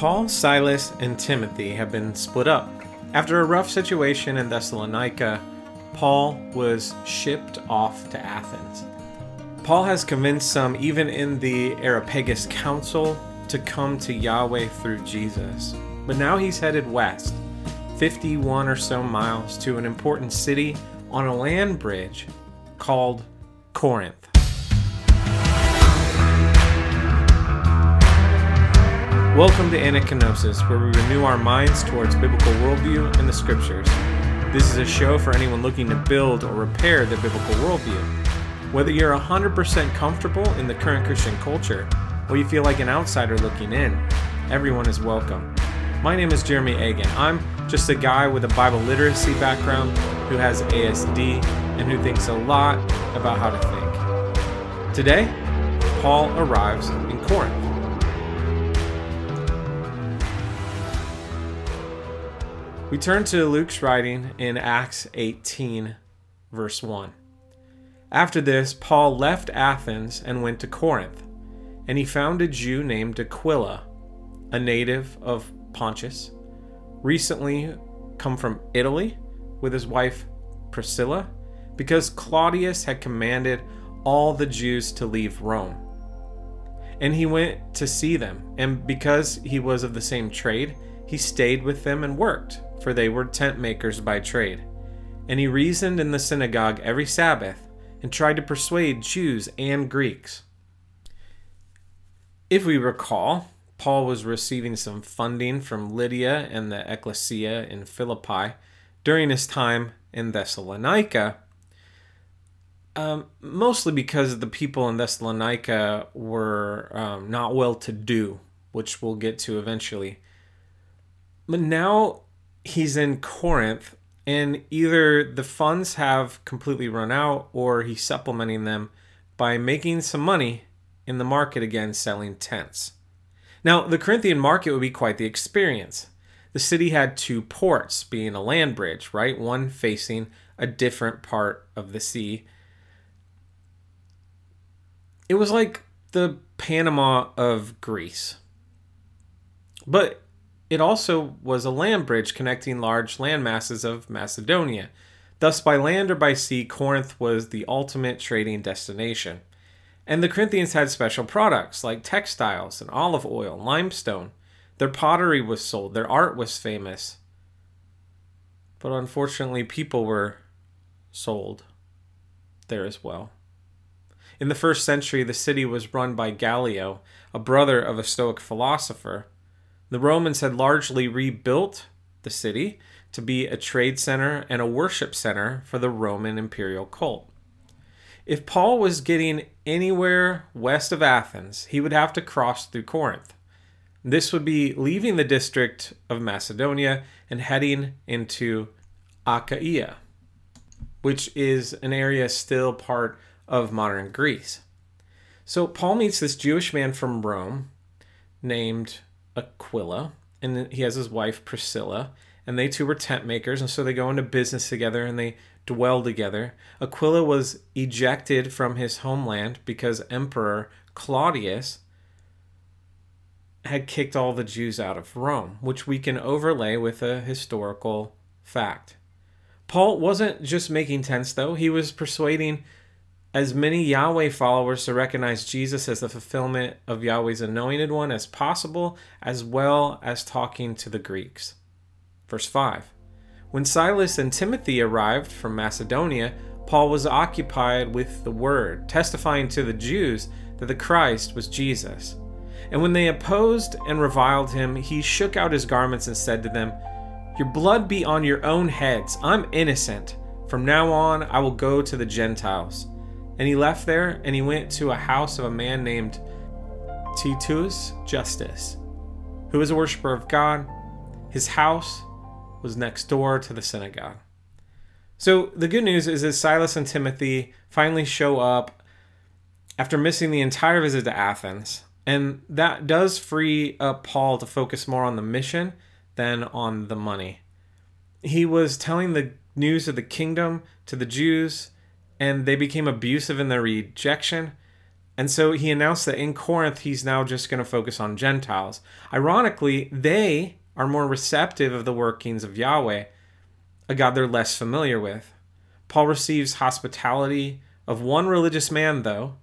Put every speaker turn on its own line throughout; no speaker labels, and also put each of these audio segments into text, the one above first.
Paul, Silas, and Timothy have been split up. After a rough situation in Thessalonica, Paul was shipped off to Athens. Paul has convinced some, even in the Areopagus Council, to come to Yahweh through Jesus. But now he's headed west, 51 or so miles, to an important city on a land bridge called Corinth. Welcome to Anakainosis, where we renew our minds towards biblical worldview and the scriptures. This is a show for anyone looking to build or repair their biblical worldview. Whether you're 100% comfortable in the current Christian culture or you feel like an outsider looking in, everyone is welcome. My name is Jeremy Eagan. I'm just a guy with a Bible literacy background who has ASD and who thinks a lot about how to think. Today, Paul arrives in Corinth. We turn to Luke's writing in Acts 18, verse 1. After this, Paul left Athens and went to Corinth, and he found a Jew named Aquila, a native of Pontus, recently come from Italy with his wife Priscilla, because Claudius had commanded all the Jews to leave Rome. And he went to see them, and because he was of the same trade, he stayed with them and worked for they were tent makers by trade. And he reasoned in the synagogue every Sabbath and tried to persuade Jews and Greeks. If we recall, Paul was receiving some funding from Lydia and the ecclesia in Philippi during his time in Thessalonica, um, mostly because the people in Thessalonica were um, not well to do, which we'll get to eventually. But now he's in Corinth, and either the funds have completely run out or he's supplementing them by making some money in the market again selling tents. Now, the Corinthian market would be quite the experience. The city had two ports, being a land bridge, right? One facing a different part of the sea. It was like the Panama of Greece. But it also was a land bridge connecting large land masses of Macedonia. Thus, by land or by sea, Corinth was the ultimate trading destination. And the Corinthians had special products like textiles and olive oil, limestone. Their pottery was sold, their art was famous. But unfortunately, people were sold there as well. In the first century, the city was run by Gallio, a brother of a Stoic philosopher. The Romans had largely rebuilt the city to be a trade center and a worship center for the Roman imperial cult. If Paul was getting anywhere west of Athens, he would have to cross through Corinth. This would be leaving the district of Macedonia and heading into Achaia, which is an area still part of modern Greece. So Paul meets this Jewish man from Rome named Aquila, and he has his wife Priscilla, and they two were tent makers, and so they go into business together and they dwell together. Aquila was ejected from his homeland because Emperor Claudius had kicked all the Jews out of Rome, which we can overlay with a historical fact. Paul wasn't just making tents, though, he was persuading as many Yahweh followers to recognize Jesus as the fulfillment of Yahweh's anointed one as possible, as well as talking to the Greeks. Verse 5 When Silas and Timothy arrived from Macedonia, Paul was occupied with the word, testifying to the Jews that the Christ was Jesus. And when they opposed and reviled him, he shook out his garments and said to them, Your blood be on your own heads. I'm innocent. From now on, I will go to the Gentiles. And he left there and he went to a house of a man named Titus Justus, who was a worshiper of God. His house was next door to the synagogue. So the good news is that Silas and Timothy finally show up after missing the entire visit to Athens. And that does free up Paul to focus more on the mission than on the money. He was telling the news of the kingdom to the Jews and they became abusive in their rejection. And so he announced that in Corinth, he's now just going to focus on Gentiles. Ironically, they are more receptive of the workings of Yahweh, a God they're less familiar with. Paul receives hospitality of one religious man, though,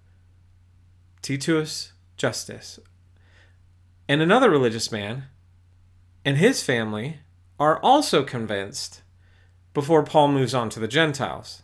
Titus Justus, and another religious man, and his family are also convinced before Paul moves on to the Gentiles.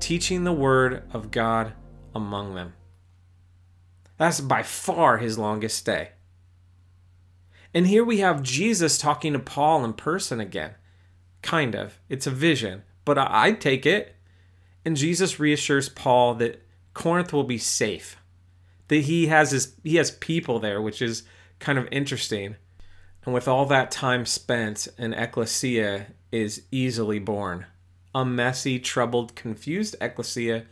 teaching the word of God among them. That's by far his longest stay. And here we have Jesus talking to Paul in person again. Kind of. It's a vision, but I'd take it. And Jesus reassures Paul that Corinth will be safe. That he has his he has people there, which is kind of interesting. And with all that time spent, an ecclesia is easily born. A messy, troubled, confused ecclesia,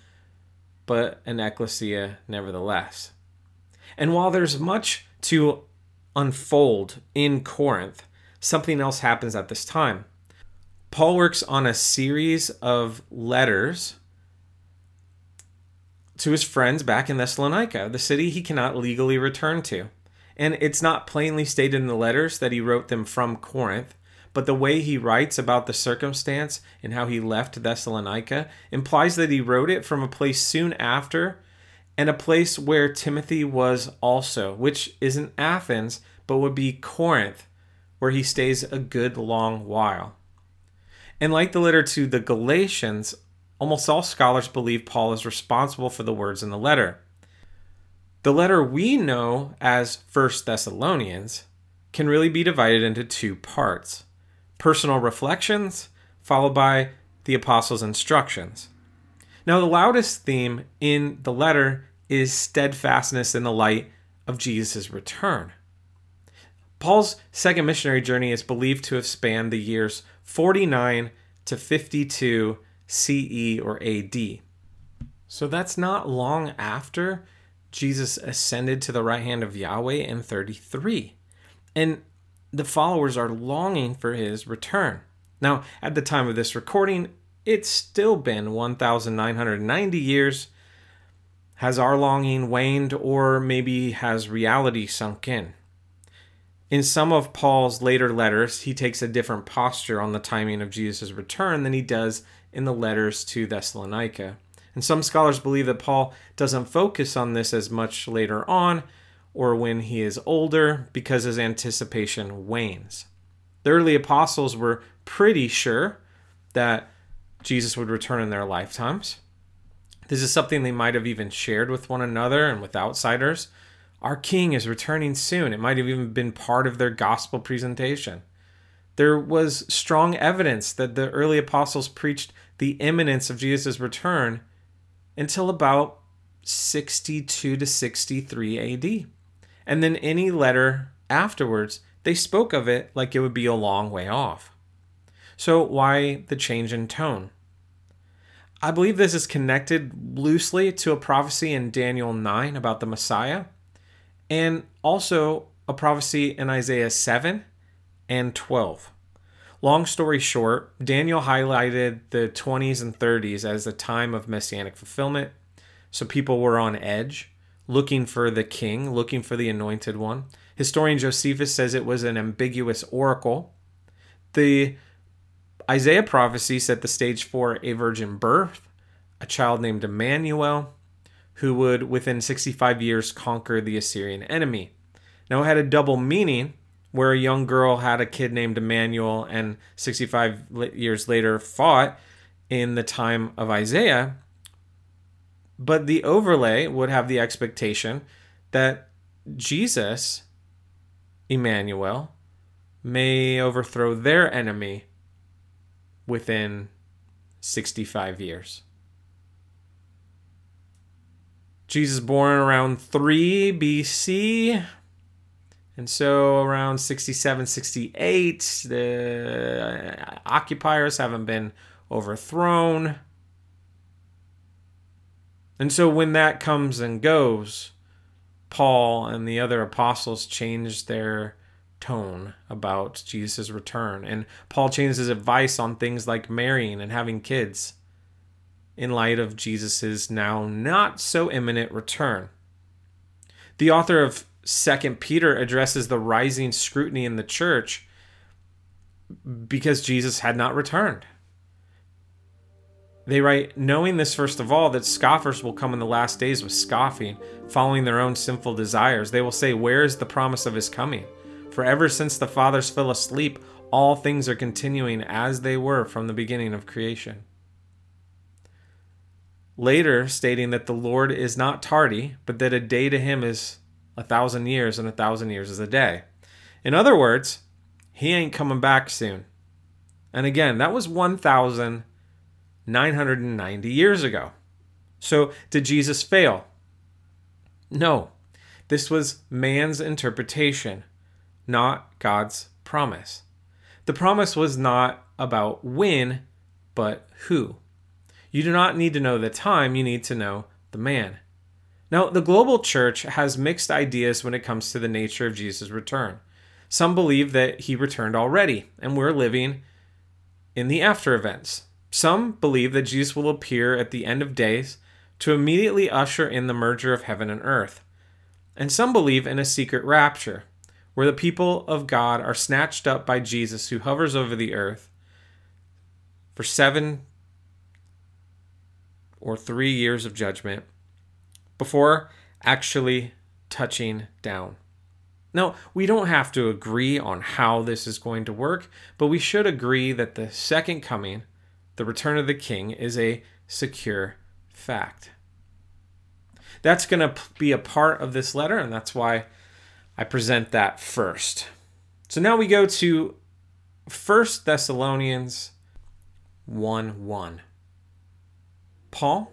but an ecclesia nevertheless. And while there's much to unfold in Corinth, something else happens at this time. Paul works on a series of letters to his friends back in Thessalonica, the city he cannot legally return to. And it's not plainly stated in the letters that he wrote them from Corinth, but the way he writes about the circumstance and how he left Thessalonica implies that he wrote it from a place soon after and a place where Timothy was also, which isn't Athens, but would be Corinth, where he stays a good long while. And like the letter to the Galatians, almost all scholars believe Paul is responsible for the words in the letter. The letter we know as First Thessalonians can really be divided into two parts personal reflections, followed by the apostles' instructions. Now, the loudest theme in the letter is steadfastness in the light of Jesus' return. Paul's second missionary journey is believed to have spanned the years 49 to 52 CE or AD. So that's not long after Jesus ascended to the right hand of Yahweh in 33. And the followers are longing for his return. Now, at the time of this recording, it's still been 1,990 years. Has our longing waned, or maybe has reality sunk in? In some of Paul's later letters, he takes a different posture on the timing of Jesus' return than he does in the letters to Thessalonica. And some scholars believe that Paul doesn't focus on this as much later on or when he is older because his anticipation wanes. The early apostles were pretty sure that Jesus would return in their lifetimes. This is something they might have even shared with one another and with outsiders. Our king is returning soon. It might have even been part of their gospel presentation. There was strong evidence that the early apostles preached the imminence of Jesus' return until about 62 to 63 AD. And then any letter afterwards, they spoke of it like it would be a long way off. So, why the change in tone? I believe this is connected loosely to a prophecy in Daniel 9 about the Messiah, and also a prophecy in Isaiah 7 and 12. Long story short, Daniel highlighted the 20s and 30s as a time of messianic fulfillment. So people were on edge, looking for the king, looking for the anointed one. Historian Josephus says it was an ambiguous oracle. The Isaiah prophecy set the stage for a virgin birth, a child named Emmanuel, who would within 65 years conquer the Assyrian enemy. Now it had a double meaning where a young girl had a kid named Emmanuel and 65 years later fought in the time of Isaiah. But the overlay would have the expectation that Jesus, Emmanuel, may overthrow their enemy within 65 years. Jesus born around 3 BC. And so around 67, 68, the occupiers haven't been overthrown. And so when that comes and goes, Paul and the other apostles change their tone about Jesus' return. And Paul changes his advice on things like marrying and having kids in light of Jesus' now not so imminent return. The author of 2 Peter addresses the rising scrutiny in the church because Jesus had not returned. They write, knowing this, first of all, that scoffers will come in the last days with scoffing, following their own sinful desires. They will say, Where is the promise of his coming? For ever since the fathers fell asleep, all things are continuing as they were from the beginning of creation. Later, stating that the Lord is not tardy, but that a day to him is a thousand years, and a thousand years is a day. In other words, he ain't coming back soon. And again, that was 1,990 years ago. So, did Jesus fail? No. This was man's interpretation, not God's promise. The promise was not about when, but who. You do not need to know the time, you need to know the man. Now, the global church has mixed ideas when it comes to the nature of Jesus' return. Some believe that he returned already, and we're living in the after events. Some believe that Jesus will appear at the end of days to immediately usher in the merger of heaven and earth. And some believe in a secret rapture, where the people of God are snatched up by Jesus, who hovers over the earth for seven or three years of judgment before actually touching down. Now, we don't have to agree on how this is going to work, but we should agree that the second coming, the return of the king, is a secure fact. That's going to be a part of this letter, and that's why I present that first. So now we go to 1 Thessalonians 1 1. Paul,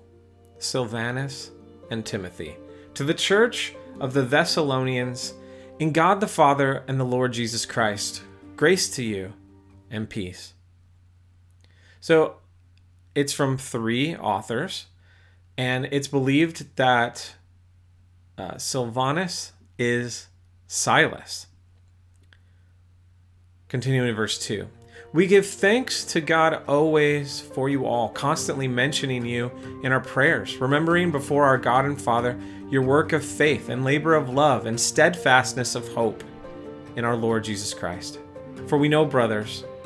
Silvanus, and Timothy, to the church of the Thessalonians, in God the Father and the Lord Jesus Christ, grace to you and peace. So it's from three authors, and it's believed that uh, Silvanus is Silas. Continuing in verse 2. We give thanks to God always for you all, constantly mentioning you in our prayers, remembering before our God and Father your work of faith and labor of love and steadfastness of hope in our Lord Jesus Christ. For we know, brothers,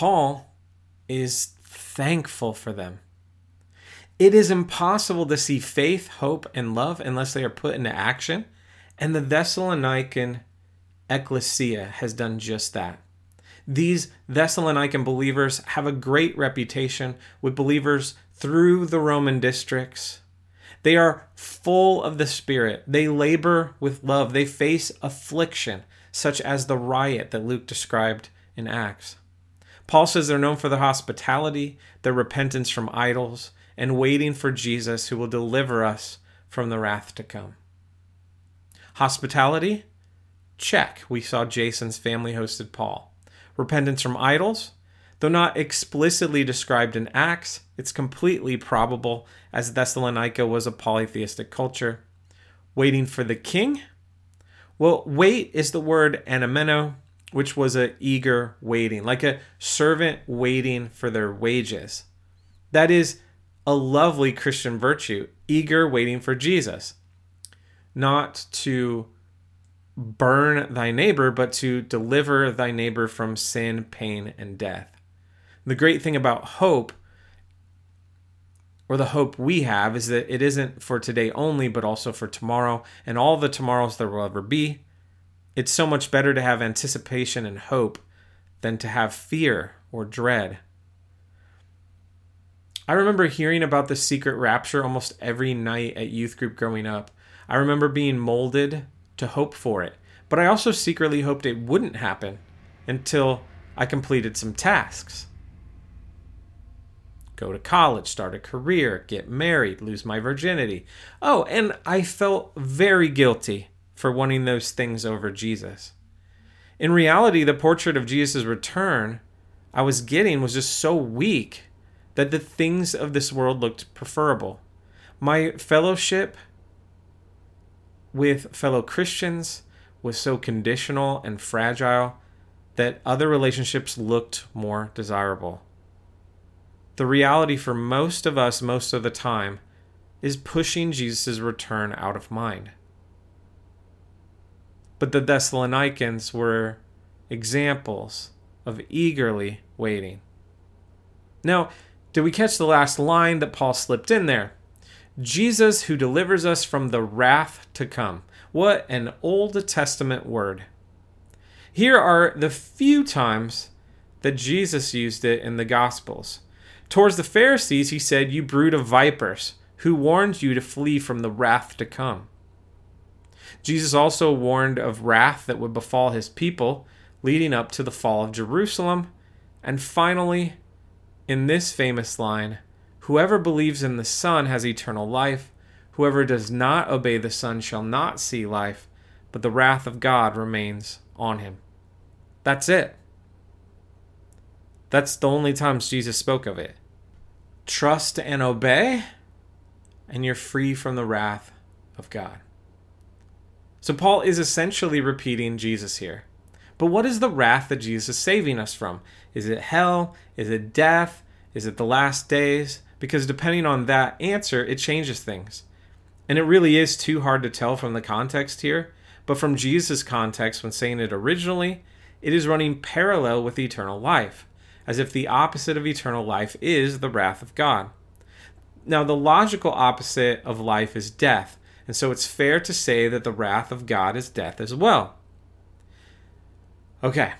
Paul is thankful for them. It is impossible to see faith, hope, and love unless they are put into action. And the Thessalonican ecclesia has done just that. These Thessalonican believers have a great reputation with believers through the Roman districts. They are full of the Spirit. They labor with love. They face affliction, such as the riot that Luke described in Acts. Paul says they're known for their hospitality, their repentance from idols, and waiting for Jesus who will deliver us from the wrath to come. Hospitality? Check. We saw Jason's family hosted Paul. Repentance from idols? Though not explicitly described in Acts, it's completely probable as Thessalonica was a polytheistic culture. Waiting for the king? Well, wait is the word anameno, which was a eager waiting, like a servant waiting for their wages. That is a lovely Christian virtue, eager waiting for Jesus. Not to burn thy neighbor, but to deliver thy neighbor from sin, pain, and death. The great thing about hope, or the hope we have, is that it isn't for today only, but also for tomorrow and all the tomorrows there will ever be. It's so much better to have anticipation and hope than to have fear or dread. I remember hearing about the secret rapture almost every night at youth group growing up. I remember being molded to hope for it, but I also secretly hoped it wouldn't happen until I completed some tasks. Go to college, start a career, get married, lose my virginity. Oh, and I felt very guilty for wanting those things over Jesus. In reality, the portrait of Jesus' return I was getting was just so weak that the things of this world looked preferable. My fellowship with fellow Christians was so conditional and fragile that other relationships looked more desirable. The reality for most of us, most of the time, is pushing Jesus' return out of mind. But the Thessalonians were examples of eagerly waiting. Now, did we catch the last line that Paul slipped in there? Jesus who delivers us from the wrath to come. What an Old Testament word. Here are the few times that Jesus used it in the Gospels. Towards the Pharisees, he said, You brood of vipers, who warned you to flee from the wrath to come. Jesus also warned of wrath that would befall his people, leading up to the fall of Jerusalem. And finally, in this famous line, Whoever believes in the Son has eternal life. Whoever does not obey the Son shall not see life, but the wrath of God remains on him. That's it. That's the only times Jesus spoke of it. Trust and obey, and you're free from the wrath of God. So Paul is essentially repeating Jesus here. But what is the wrath that Jesus is saving us from? Is it hell? Is it death? Is it the last days? because depending on that answer, it changes things. And it really is too hard to tell from the context here, but from Jesus' context when saying it originally, it is running parallel with eternal life, as if the opposite of eternal life is the wrath of God. Now, the logical opposite of life is death, and so it's fair to say that the wrath of God is death as well. Okay,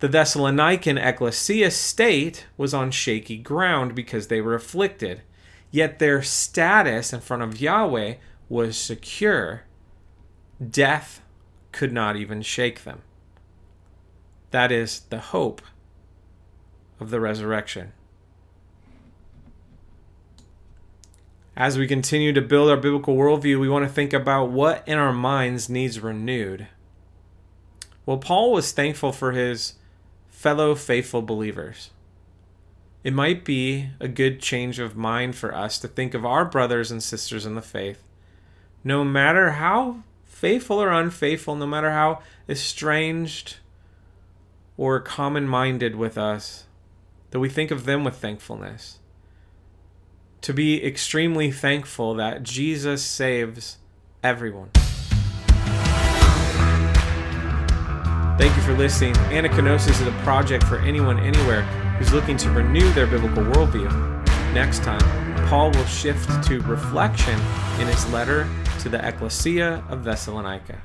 the Thessalonican ecclesia state was on shaky ground because they were afflicted, yet their status in front of Yahweh was secure. Death could not even shake them. That is the hope of the resurrection. As we continue to build our biblical worldview, we want to think about what in our minds needs renewed. Well, Paul was thankful for his fellow faithful believers. It might be a good change of mind for us to think of our brothers and sisters in the faith, no matter how faithful or unfaithful, no matter how estranged or common minded with us, that we think of them with thankfulness. To be extremely thankful that Jesus saves everyone. Thank you for listening. Anakainosis is a project for anyone, anywhere who's looking to renew their biblical worldview. Next time, Paul will shift to reflection in his letter to the Ecclesia of Thessalonica.